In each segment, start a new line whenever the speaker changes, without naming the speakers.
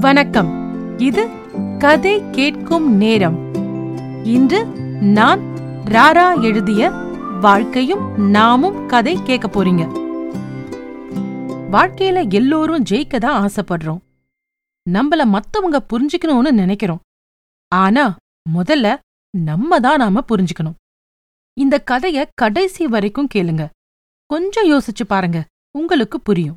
வணக்கம். இது கதை கேட்கும் நேரம். இன்று நான் ராரா எழுதிய வாழ்க்கையும் நாமும் கதை கேட்க போறீங்க. வாழ்க்கையில எல்லோரும் ஜெயிக்க தான் ஆசைப்படுறோம். நம்மள மத்தவங்க புரிஞ்சுக்கணும்னு நினைக்கிறோம். ஆனா முதல்ல நம்ம தான் நாம புரிஞ்சுக்கணும். இந்த கதைய கடைசி வரைக்கும் கேளுங்க. கொஞ்சம் யோசிச்சு பாருங்க. உங்களுக்கு புரியும்.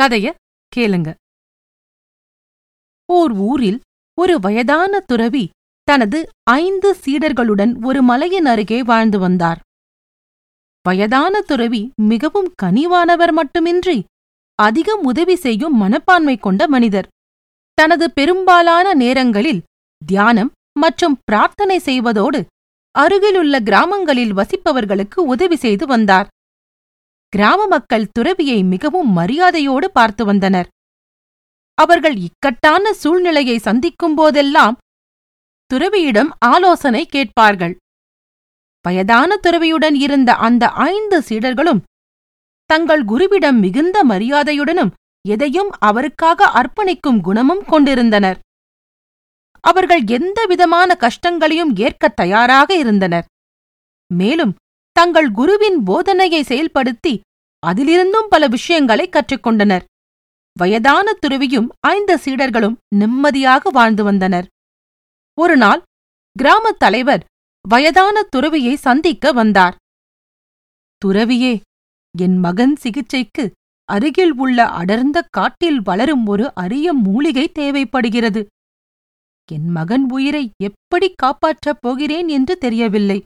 கதைய கேளுங்க. ஓர் ஊரில் ஒரு வயதான துறவி தனது ஐந்து சீடர்களுடன் ஒரு மலையின் அருகே வாழ்ந்து வந்தார். வயதான துறவி மிகவும் கனிவானவர் மட்டுமின்றி அதிகம் உதவி செய்யும் மனப்பான்மை கொண்ட மனிதர். தனது பெரும்பாலான நேரங்களில் தியானம் மற்றும் பிரார்த்தனை செய்வதோடு அருகிலுள்ள கிராமங்களில் வசிப்பவர்களுக்கு உதவி செய்து வந்தார். கிராம மக்கள் துறவியை மிகவும் மரியாதையோடு பார்த்து வந்தனர். அவர்கள் இக்கட்டான சூழ்நிலையை சந்திக்கும் போதெல்லாம் துறவியிடம் ஆலோசனை கேட்பார்கள். வயதான துறவியுடன் இருந்த அந்த ஐந்து சீடர்களும் தங்கள் குருவிடம் மிகுந்த மரியாதையுடனும் எதையும் அவருக்காக அர்ப்பணிக்கும் குணமும் கொண்டிருந்தனர். அவர்கள் எந்த விதமான கஷ்டங்களையும் ஏற்கத் தயாராக இருந்தனர். மேலும் தங்கள் குருவின் போதனையை செயல்படுத்தி அதிலிருந்தும் பல விஷயங்களை கற்றுக்கொண்டனர். வயதான துறவியும் ஐந்து சீடர்களும் நிம்மதியாக வாழ்ந்து வந்தனர். ஒருநாள் கிராமத் தலைவர் வயதான துறவியை சந்திக்க வந்தார். துறவியே என் மகன் சிகிச்சைக்கு அருகில் உள்ள அடர்ந்த காட்டில் வளரும் ஒரு அரிய மூலிகை தேவைப்படுகிறது. என் மகன் உயிரை எப்படி காப்பாற்றப் போகிறேன் என்று தெரியவில்லை.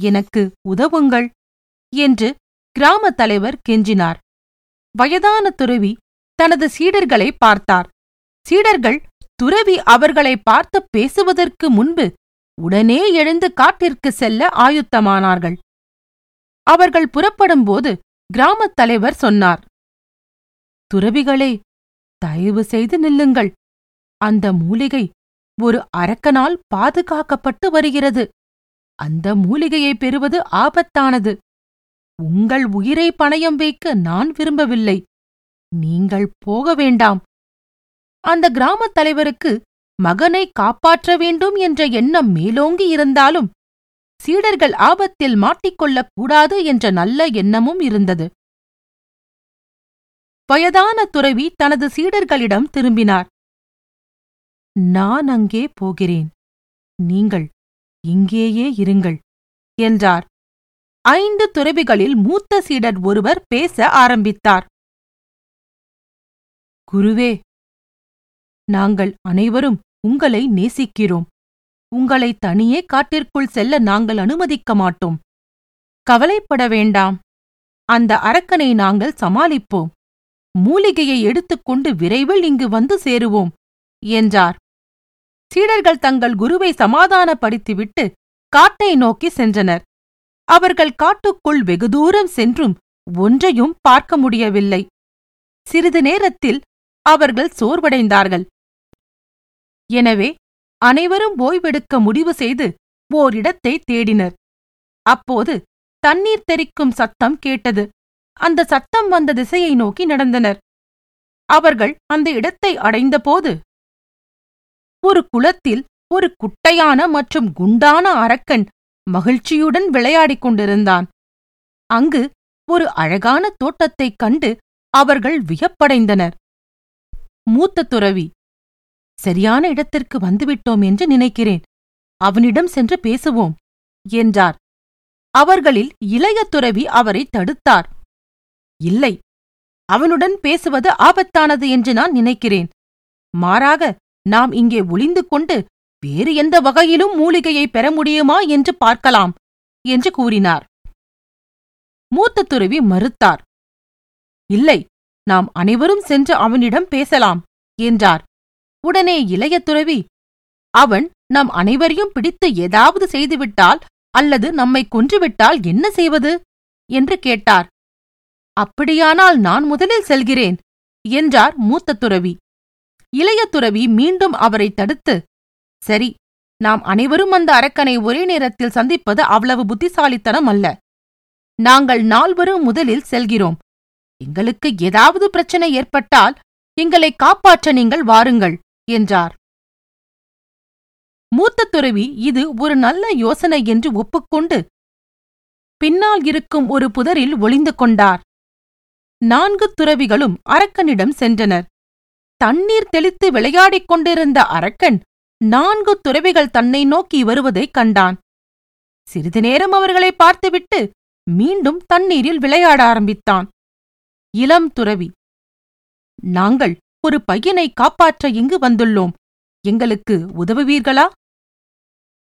எனக்கு உதவுங்கள் என்று கிராமத் தலைவர் கெஞ்சினார். வயதான துறவி தனது சீடர்களை பார்த்தார். சீடர்கள் துறவி அவர்களை பார்த்து பேசுவதற்கு முன்பு உடனே எழுந்து காட்டிற்கு செல்ல ஆயுத்தமானார்கள். அவர்கள் புறப்படும்போது கிராமத் தலைவர் சொன்னார் துறவிகளே தயவு செய்து நில்லுங்கள். அந்த மூலிகை ஒரு அரக்கனால் பாதுகாக்கப்பட்டு வருகிறது. அந்த மூலிகையை பெறுவது ஆபத்தானது. உங்கள் உயிரை பணயம் வைக்க நான் விரும்பவில்லை. நீங்கள் போக வேண்டாம். அந்த கிராமத் தலைவருக்கு மகனை காப்பாற்ற வேண்டும் என்ற எண்ணம் மேலோங்கி இருந்தாலும் சீடர்கள் ஆபத்தில் மாட்டிக்கொள்ளக் கூடாது என்ற நல்ல எண்ணமும் இருந்தது. வயதான துறவி தனது சீடர்களிடம் திரும்பினார். நான் அங்கே போகிறேன். நீங்கள் இங்கேயே இருங்கள் என்றார். ஐந்து துறவிகளில் மூத்த சீடர் ஒருவர் பேச ஆரம்பித்தார். குருவே நாங்கள் அனைவரும் உங்களை நேசிக்கிறோம். உங்களை தனியே காட்டிற்குள் செல்ல நாங்கள் அனுமதிக்க மாட்டோம். கவலைப்பட வேண்டாம். அந்த அரக்கனை நாங்கள் சமாளிப்போம். மூலிகையை எடுத்துக்கொண்டு விரைவில் இங்கு வந்து சேருவோம் என்றார். சீடர்கள் தங்கள் குருவை சமாதானப்படுத்திவிட்டு காட்டை நோக்கி சென்றனர். அவர்கள் காட்டுக்குள் வெகு தூரம் சென்றும் ஒன்றையும் பார்க்க முடியவில்லை. சிறிது நேரத்தில் அவர்கள் சோர்வடைந்தார்கள். எனவே அனைவரும் ஓய்வெடுக்க முடிவு செய்து ஓரிடத்தை தேடினர். அப்போது தண்ணீர் தெறிக்கும் சத்தம் கேட்டது. அந்த சத்தம் வந்த திசையை நோக்கி நடந்தனர். அவர்கள் அந்த இடத்தை அடைந்தபோது ஒரு குளத்தில் ஒரு குட்டையான மற்றும் குண்டான அரக்கன் மகிழ்ச்சியுடன் விளையாடிக் கொண்டிருந்தான். அங்கு ஒரு அழகான தோட்டத்தைக் கண்டு அவர்கள் வியப்படைந்தனர். மூத்த துறவி சரியான இடத்திற்கு வந்துவிட்டோம் என்று நினைக்கிறேன். அவனிடம் சென்று பேசுவோம் என்றார். அவர்களில் இளைய துறவி அவரை தடுத்தார். இல்லை அவனுடன் பேசுவது ஆபத்தானது என்று நான் நினைக்கிறேன். மாறாக நாம் இங்கே ஒளிந்து கொண்டு வேறு எந்த வகையிலும் மூலிகையை பெற முடியுமா என்று பார்க்கலாம் என்று கூறினார். மூத்த துறவி மறுத்தார். இல்லை நாம் அனைவரும் சென்று அவனிடம் பேசலாம் என்றார். உடனே இளைய துறவி அவன் நம் அனைவரையும் பிடித்து ஏதாவது செய்துவிட்டால் அல்லது நம்மை கொன்றுவிட்டால் என்ன செய்வது? என்று கேட்டார். அப்படியானால் நான் முதலில் செல்கிறேன் என்றார் மூத்த துறவி. இளைய துறவி மீண்டும் அவரை தடுத்து சரி நாம் அனைவரும் அந்த அரக்கனை ஒரே நேரத்தில் சந்திப்பது அவ்வளவு புத்திசாலித்தனம் அல்ல. நாங்கள் நால்வரும் முதலில் செல்கிறோம். எங்களுக்கு ஏதாவது பிரச்சனை ஏற்பட்டால் எங்களை காப்பாற்ற நீங்கள் வாருங்கள் என்றார். மூத்த துறவி இது ஒரு நல்ல யோசனை என்று ஒப்புக்கொண்டு பின்னால் இருக்கும் ஒரு புதரில் ஒளிந்து கொண்டார். நான்கு துறவிகளும் அரக்கனிடம் சென்றனர். தண்ணீர் தெளித்து விளையாடிக் கொண்டிருந்த அரக்கன் நான்கு துறவிகள் தன்னை நோக்கி வருவதைக் கண்டான். சிறிது நேரம் அவர்களை பார்த்துவிட்டு மீண்டும் தண்ணீரில் விளையாட ஆரம்பித்தான். இளம் துறவி நாங்கள் ஒரு பையனை காப்பாற்ற இங்கு வந்துள்ளோம். எங்களுக்கு உதவுவீர்களா?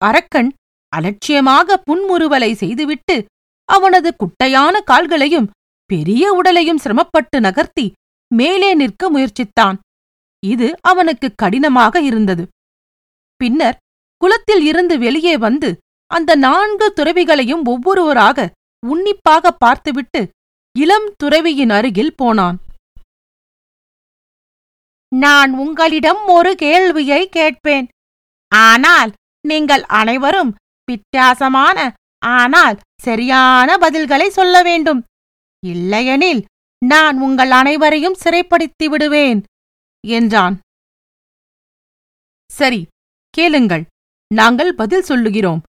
அரக்கன் அலட்சியமாக புன்முறுவலை செய்துவிட்டு அவனது குட்டையான கால்களையும் பெரிய உடலையும் சிரமப்பட்டு நகர்த்தி மேலே நிற்க முயற்சித்தான். இது அவனுக்கு கடினமாக இருந்தது. பின்னர் குளத்தில் இருந்து வெளியே வந்து அந்த நான்கு துறவிகளையும் ஒவ்வொருவராக உன்னிப்பாக பார்த்துவிட்டு இளம் துறவியின் அருகில் போனான். நான் உங்களிடம் ஒரு கேள்வியை கேட்பேன். ஆனால் நீங்கள் அனைவரும் வித்தியாசமான ஆனால் சரியான பதில்களை சொல்ல வேண்டும். இல்லையெனில் நான் உங்கள் அனைவரையும் சிறைப்படுத்தி விடுவேன். என்றான். சரி கேளுங்கள் நாங்கள் பதில் சொல்லுகிறோம்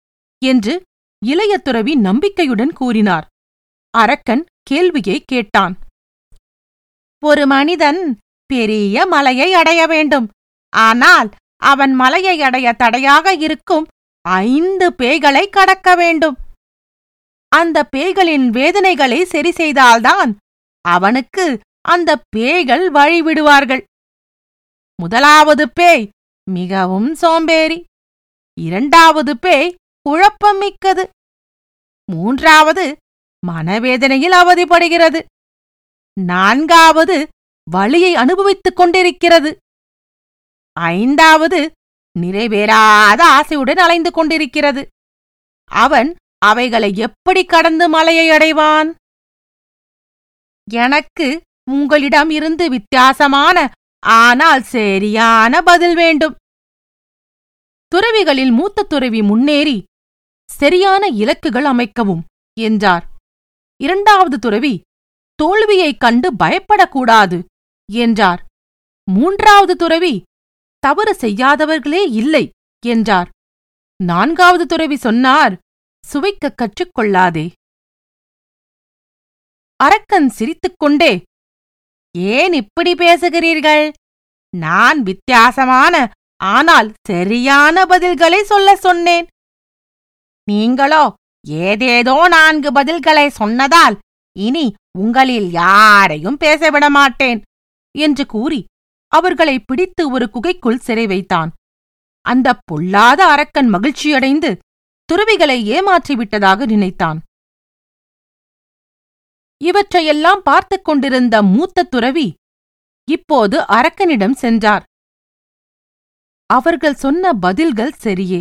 என்று இளைய துறவி நம்பிக்கையுடன் கூறினார். அரக்கன் கேள்வியை கேட்டான். ஒரு மனிதன் பெரிய மலையை அடைய வேண்டும். ஆனால் அவன் மலையை அடைய தடையாக இருக்கும் ஐந்து பேய்களை கடக்க வேண்டும். அந்த பேய்களின் வேதனைகளை சரி செய்தால்தான் அவனுக்கு அந்த பேய்கள் வழிவிடுவார்கள். முதலாவது பேய் மிகவும் சோம்பேறி. இரண்டாவது பேய் குழப்பம் மிக்கது மூன்றாவது மனவேதனையில் அவதிப்படுகிறது. நான்காவது வழியை அனுபவித்துக் கொண்டிருக்கிறது. ஐந்தாவது நிறைவேறாத ஆசையுடன் அலைந்து கொண்டிருக்கிறது. அவன் அவைகளை எப்படி கடந்து மலையை அடைவான்? எனக்கு உங்களிடம் இருந்து வித்தியாசமான ஆனால் சரியான பதில் வேண்டும். துறவிகளில் மூத்த துறவி முன்னேறி சரியான இலக்குகள் அமைக்கவும் என்றார். இரண்டாவது துறவி தோல்வியைக் கண்டு பயப்படக்கூடாது என்றார். மூன்றாவது துறவி தவறு செய்யாதவர்களே இல்லை என்றார். நான்காவது துறவி சொன்னார் சுவைக்கக் கற்றுக்கொள்ளாதே அரக்கன் சிரித்துக்கொண்டே ஏன் இப்படி பேசுகிறீர்கள்? நான் வித்தியாசமான ஆனால் சரியான பதில்களை சொல்ல சொன்னேன். நீங்களோ ஏதேதோ நான்கு பதில்களை சொன்னதால் இனி உங்களில் யாரையும் பேசவிட மாட்டேன் என்று கூறி அவர்களை பிடித்து ஒரு குகைக்குள் சிறை வைத்தான். அந்த பொல்லாத அரக்கன் மகிழ்ச்சியடைந்து துறவிகளை ஏமாற்றிவிட்டதாக நினைத்தான். இவற்றையெல்லாம் பார்த்துக் கொண்டிருந்த மூத்த துறவி இப்போது அரக்கனிடம் சென்றார். அவர்கள் சொன்ன பதில்கள் சரியே.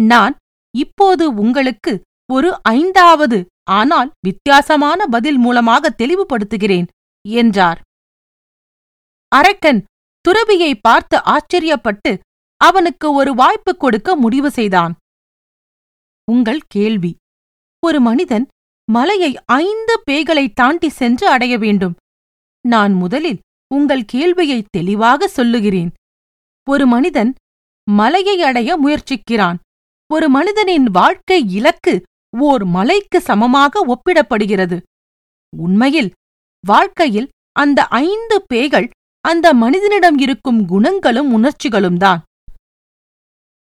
நான் இப்போது உங்களுக்கு ஒரு ஐந்தாவது ஆனால் வித்தியாசமான பதில் மூலமாக தெளிவுபடுத்துகிறேன் என்றார். அரக்கன் துறவியை பார்த்து ஆச்சரியப்பட்டு அவனுக்கு ஒரு வாய்ப்பு கொடுக்க முடிவு செய்தான். உங்கள் கேள்வி. ஒரு மனிதன் மலையை ஐந்து பேய்களை தாண்டி சென்று அடைய வேண்டும். நான் முதலில் உங்கள் கேள்வியை தெளிவாக சொல்லுகிறேன். ஒரு மனிதன் மலையை அடைய முயற்சிக்கிறான். ஒரு மனிதனின் வாழ்க்கை இலக்கு ஓர் மலைக்கு சமமாக ஒப்பிடப்படுகிறது. உண்மையில் வாழ்க்கையில் அந்த ஐந்து பேய்கள் அந்த மனிதனிடம் இருக்கும் குணங்களும் உணர்ச்சிகளும் தான்.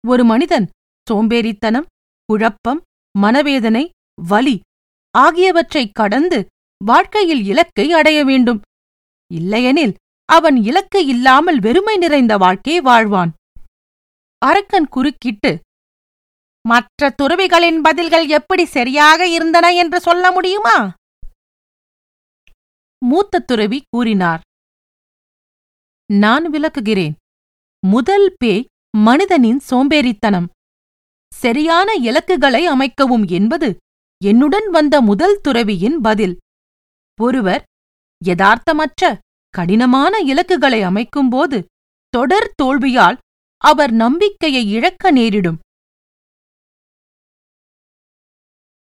ஒரு மனிதன் சோம்பேறித்தனம் குழப்பம் மனவேதனை வலி ஆகியவற்றைக் கடந்து வாழ்க்கையில் இலக்கை அடைய வேண்டும். இல்லையெனில் அவன் இலக்கு இல்லாமல் வெறுமை நிறைந்த வாழ்க்கையை வாழ்வான். அரக்கன் குறுக்கிட்டு மற்ற துறவிகளின் பதில்கள் எப்படி சரியாக இருந்தன என்று சொல்ல முடியுமா? மூத்த துறவி கூறினார் நான் விளக்குகிறேன். முதல் பேய் மனிதனின் சோம்பேறித்தனம். சரியான இலக்குகளை அமைக்கவும் என்பது என்னுடன் வந்த முதல் துறவியின் பதில். ஒருவர் யதார்த்தமற்ற கடினமான இலக்குகளை அமைக்கும்போது தொடர் தோல்வியால் அவர் நம்பிக்கையை இழக்க நேரிடும்.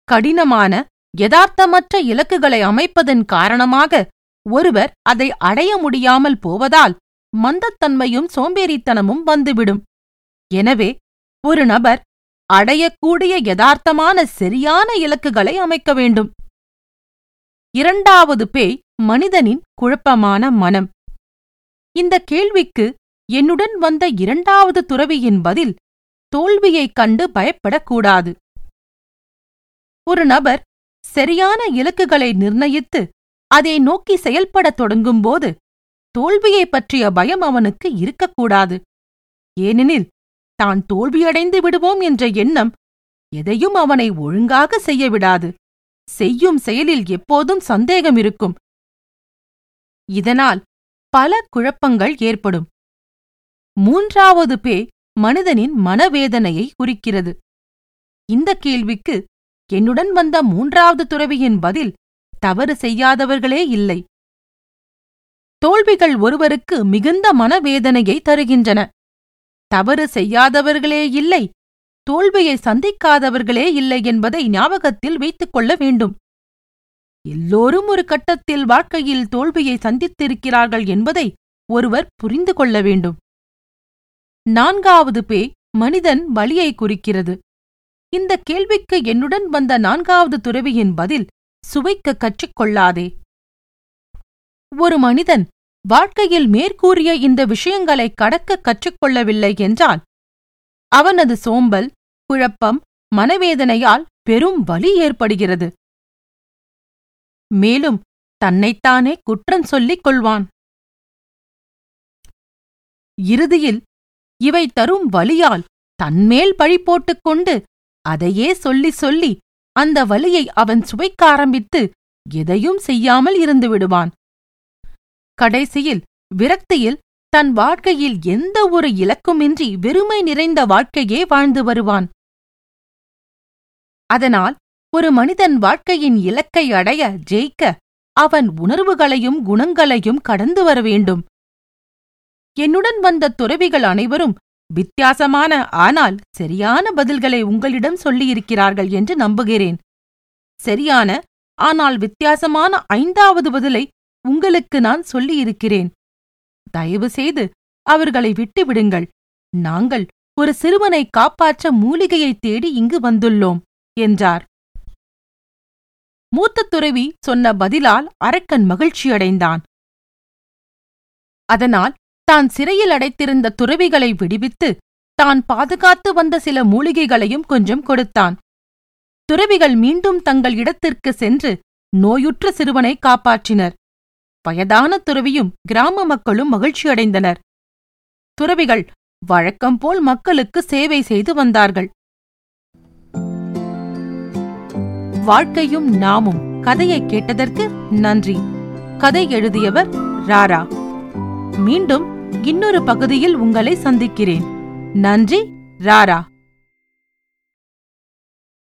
கடினமான யதார்த்தமற்ற இலக்குகளை அமைப்பதன் காரணமாக ஒருவர் அதை அடைய முடியாமல் போவதால் மந்தத்தன்மையும் சோம்பேறித்தனமும் வந்துவிடும். எனவே ஒரு நபர் அடையக்கூடிய யதார்த்தமான சரியான இலக்குகளை அமைக்க வேண்டும். இரண்டாவது பேய் மனிதனின் குழப்பமான மனம். இந்த கேள்விக்கு என்னுடன் வந்த இரண்டாவது துறவியின் பதில் தோல்வியைக் கண்டு பயப்படக்கூடாது. ஒரு நபர் சரியான இலக்குகளை நிர்ணயித்து அதை நோக்கி செயல்படத் தொடங்கும்போது தோல்வியைப் பற்றிய பயம் அவனுக்கு இருக்கக்கூடாது. ஏனெனில் தான் தோல்வியடைந்து விடுவோம் என்ற எண்ணம் எதையும் அவனை ஒழுங்காக செய்ய விடாது செய்யும் செயலில் எப்போதும் சந்தேகம் இருக்கும். இதனால் பல குழப்பங்கள் ஏற்படும். மூன்றாவது பே மனிதனின் மனவேதனையை குறிக்கிறது. இந்த கேள்விக்கு என்னுடன் வந்த மூன்றாவது துறவியின் பதில் தவறு செய்யாதவர்களே இல்லை. தோல்விகள் ஒருவருக்கு மிகுந்த மனவேதனையை தருகின்றன. தவறு செய்யாதவர்களே இல்லை. தோல்வியை சந்திக்காதவர்களே இல்லை என்பதை ஞாபகத்தில் வைத்துக் கொள்ள வேண்டும். எல்லோரும் ஒரு கட்டத்தில் வாழ்க்கையில் தோல்வியை சந்தித்திருக்கிறார்கள் என்பதை ஒருவர் புரிந்து கொள்ள வேண்டும். நான்காவது பே மனிதன் வலியை குறிக்கிறது. இந்த கேள்விக்கு என்னுடன் வந்த நான்காவது துறவியின் பதில் சுவைக்க கற்றுக்கொள்ளாதே ஒரு மனிதன் வாழ்க்கையில் மேற்கூறிய இந்த விஷயங்களை கடக்க கற்றுக்கொள்ளவில்லை என்றால் அவனது சோம்பல் குழப்பம் மனவேதனையால் பெரும் வலி ஏற்படுகிறது. மேலும் தன்னைத்தானே குற்றம் சொல்லிக் கொள்வான். இறுதியில் இவை தரும் வலியால் தன்மேல் பழி போட்டுக் கொண்டு அதையே சொல்லி சொல்லி அந்த வலியை அவன் சுவைக்க ஆரம்பித்து எதையும் செய்யாமல் இருந்து விடுவான். கடைசியில் விரக்தியில் தன் வாழ்க்கையில் எந்த ஒரு இலக்குமின்றி வெறுமை நிறைந்த வாழ்க்கையே வாழ்ந்து வருவான். அதனால் ஒரு மனிதன் வாழ்க்கையின் இலக்கை அடைய ஜெயிக்க அவன் உணர்வுகளையும் குணங்களையும் கடந்து வர வேண்டும். என்னுடன் வந்த துறவிகள் அனைவரும் வித்தியாசமான ஆனால் சரியான பதில்களை உங்களிடம் சொல்லியிருக்கிறார்கள் என்று நம்புகிறேன். சரியான ஆனால் வித்தியாசமான ஐந்தாவது பதிலை உங்களுக்கு நான் சொல்லியிருக்கிறேன். தயவு செய்து அவர்களை விட்டுவிடுங்கள். நாங்கள் ஒரு சிறுவனை காப்பாற்ற மூலிகையைத் தேடி இங்கு வந்துள்ளோம் என்றார். மூத்த துறவி சொன்ன பதிலால் அரக்கன் மகிழ்ச்சியடைந்தான். அதனால் தான் சிறையில் அடைத்திருந்த துறவிகளை விடுவித்து தான் பாதுகாத்து வந்த சில மூலிகைகளையும் கொஞ்சம் கொடுத்தான். துறவிகள் மீண்டும் தங்கள் இடத்திற்கு சென்று நோயுற்ற சிறுவனை காப்பாற்றினர். வயதான துறவியும் கிராம மக்களும் மகிழ்ச்சியடைந்தனர் துறவிகள் வழக்கம்போல் மக்களுக்கு சேவை செய்து வந்தார்கள். வாழ்க்கையும் நாமும் கதையை கேட்டதற்கு நன்றி. கதை எழுதியவர் ராரா. மீண்டும் இன்னொரு பகுதியில் உங்களை சந்திக்கிறேன். நன்றி ராரா.